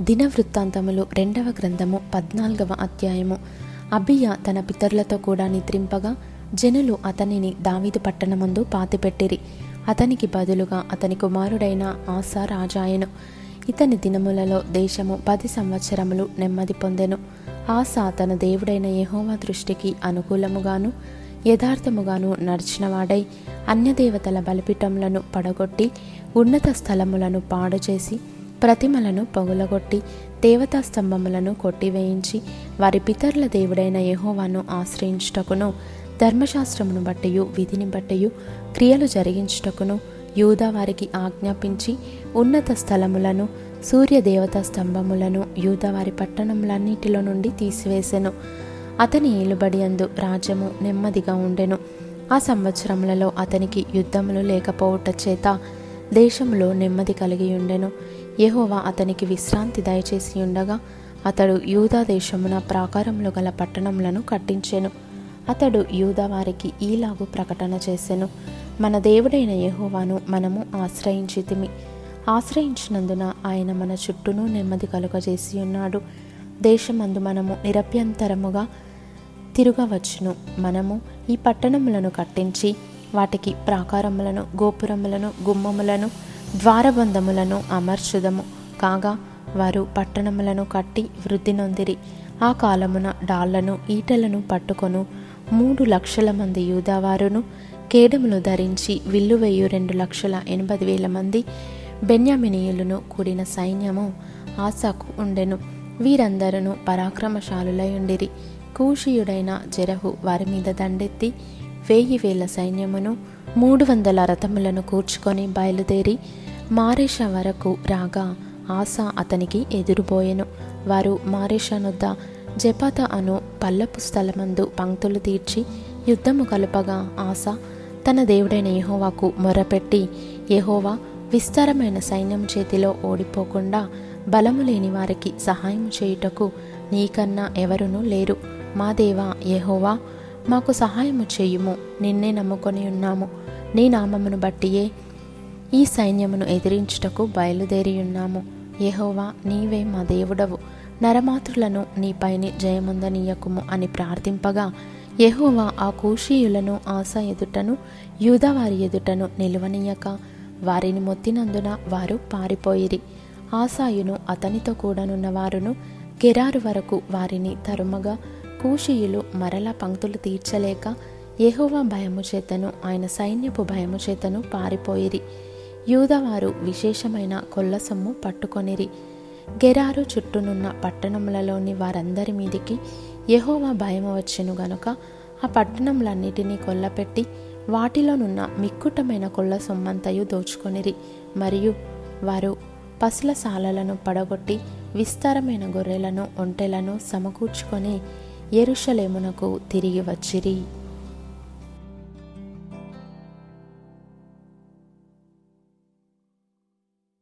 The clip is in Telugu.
దినవృత్తాంతములు రెండవ గ్రంథము పద్నాలుగవ అధ్యాయము. అబియ తన పితరులతో కూడా నిద్రింపగా జనులు అతనిని దావీదు పట్టణమందు పాతిపెట్టిరి. అతనికి బదులుగా అతని కుమారుడైన ఆశా రాజాయను. ఇతని దినములలో దేశము పది సంవత్సరములు నెమ్మది పొందెను. ఆసా తన దేవుడైన యహోవా దృష్టికి అనుకూలముగాను యథార్థముగాను నడిచినవాడై అన్యదేవతల బలిపీఠములను పడగొట్టి ఉన్నత స్థలములను పాడు చేసి ప్రతిమలను పగులగొట్టి దేవతా స్తంభములను కొట్టివేయించి వారి పితరుల దేవుడైన యహోవాను ఆశ్రయించుటకును ధర్మశాస్త్రమును బట్టియు విధిని బట్టియు క్రియలు జరిగించుటకును యూదా వారికి ఆజ్ఞాపించి ఉన్నత స్థలములను సూర్య దేవతా స్తంభములను యూదవారి పట్టణములన్నిటిలో నుండి తీసివేసెను. అతని ఏలుబడి అందు రాజ్యము నెమ్మదిగా ఉండెను. ఆ సంవత్సరములలో అతనికి యుద్ధములు లేకపోవుట చేత దేశంలో నెమ్మది కలిగి ఉండెను. యహోవా అతనికి విశ్రాంతి దయచేసి ఉండగా అతడు యూదా దేశమున ప్రాకారములు గల పట్టణములను కట్టించెను. అతడు యూదా వారికి ఈలాగు ప్రకటన చేసెను. మన దేవుడైన యహోవాను మనము ఆశ్రయించితిమి. ఆశ్రయించినందున ఆయన మన చుట్టూను నెమ్మది కలుగజేసి ఉన్నాడు. దేశమందు మనము నిరభ్యంతరముగా తిరగవచ్చును. మనము ఈ పట్టణములను కట్టించి వాటికి ప్రాకారములను గోపురములను గుమ్మములను ద్వారబంధములను అమర్చుదము. కాగా వారు పట్టణములను కట్టి వృద్ధి నొందిరి. ఆ కాలమున డాళ్ళను ఈటలను పట్టుకొను. మూడు లక్షల మంది యూదావారును కేడములు ధరించి విల్లు వెయ్యి రెండు లక్షల ఎనభై వేల మంది బెన్యామినీయులను కూడిన సైన్యము ఆశాకు ఉండెను. వీరందరూ పరాక్రమశాలులై ఉండిరి. కూషియుడైన జరహు వారి మీద దండెత్తి వెయ్యి వేల సైన్యమును మూడు వందల రథములను కూర్చుకొని బయలుదేరి మారేష వరకు రాగా ఆశ అతనికి ఎదురుపోయెను వారు మారేషనుద్ద జపత అను పల్లపు స్థలమందు పంక్తులు తీర్చి యుద్ధము కలుపగా ఆశ తన దేవుడైన యహోవాకు మొరపెట్టి యహోవా విస్తారమైన సైన్యం చేతిలో ఓడిపోకుండా బలము లేని వారికి సహాయం చేయుటకు నీకన్నా ఎవరునూ లేరు. మా దేవా యహోవా మాకు సహాయము చేయుము. నిన్నే నమ్ముకొని ఉన్నాము. నీ నామమును బట్టియే ఈ సైన్యమును ఎదిరించుటకు బయలుదేరి ఉన్నాము. యహోవా నీవే మా దేవుడవు. నరమాతృలను నీపైని జయముందనీయకుము అని ప్రార్థింపగా యహోవా ఆ కూషీయులను ఆశ ఎదుటను యూదవారి ఎదుటను నిలువనీయక వారిని మొత్తినందున వారు పారిపోయిరి. ఆసాయును అతనితో కూడనున్న వారును గెరారు వరకు వారిని తరుమగా కూషియులు మరలా పంక్తులు తీర్చలేక యెహోవా భయము చేతను ఆయన సైన్యపు భయము చేతను పారిపోయిరి. యూదవారు విశేషమైన కొల్లసొమ్ము పట్టుకొనిరి. గెరారు చుట్టూనున్న పట్టణములలోని వారందరి మీదికి యహోవా భయము వచ్చెను గనుక ఆ పట్టణములన్నిటినీ కొల్లపెట్టి వాటిలోనున్న మిక్కుటమైన కొల్ల సొమ్మంతయు దోచుకొనిరి. మరియు వారు పసుల సాలలను పడగొట్టి విస్తారమైన గొర్రెలను ఒంటెలను సమకూర్చుకొని ఎరుషలేమునకు తిరిగి వచ్చిరి.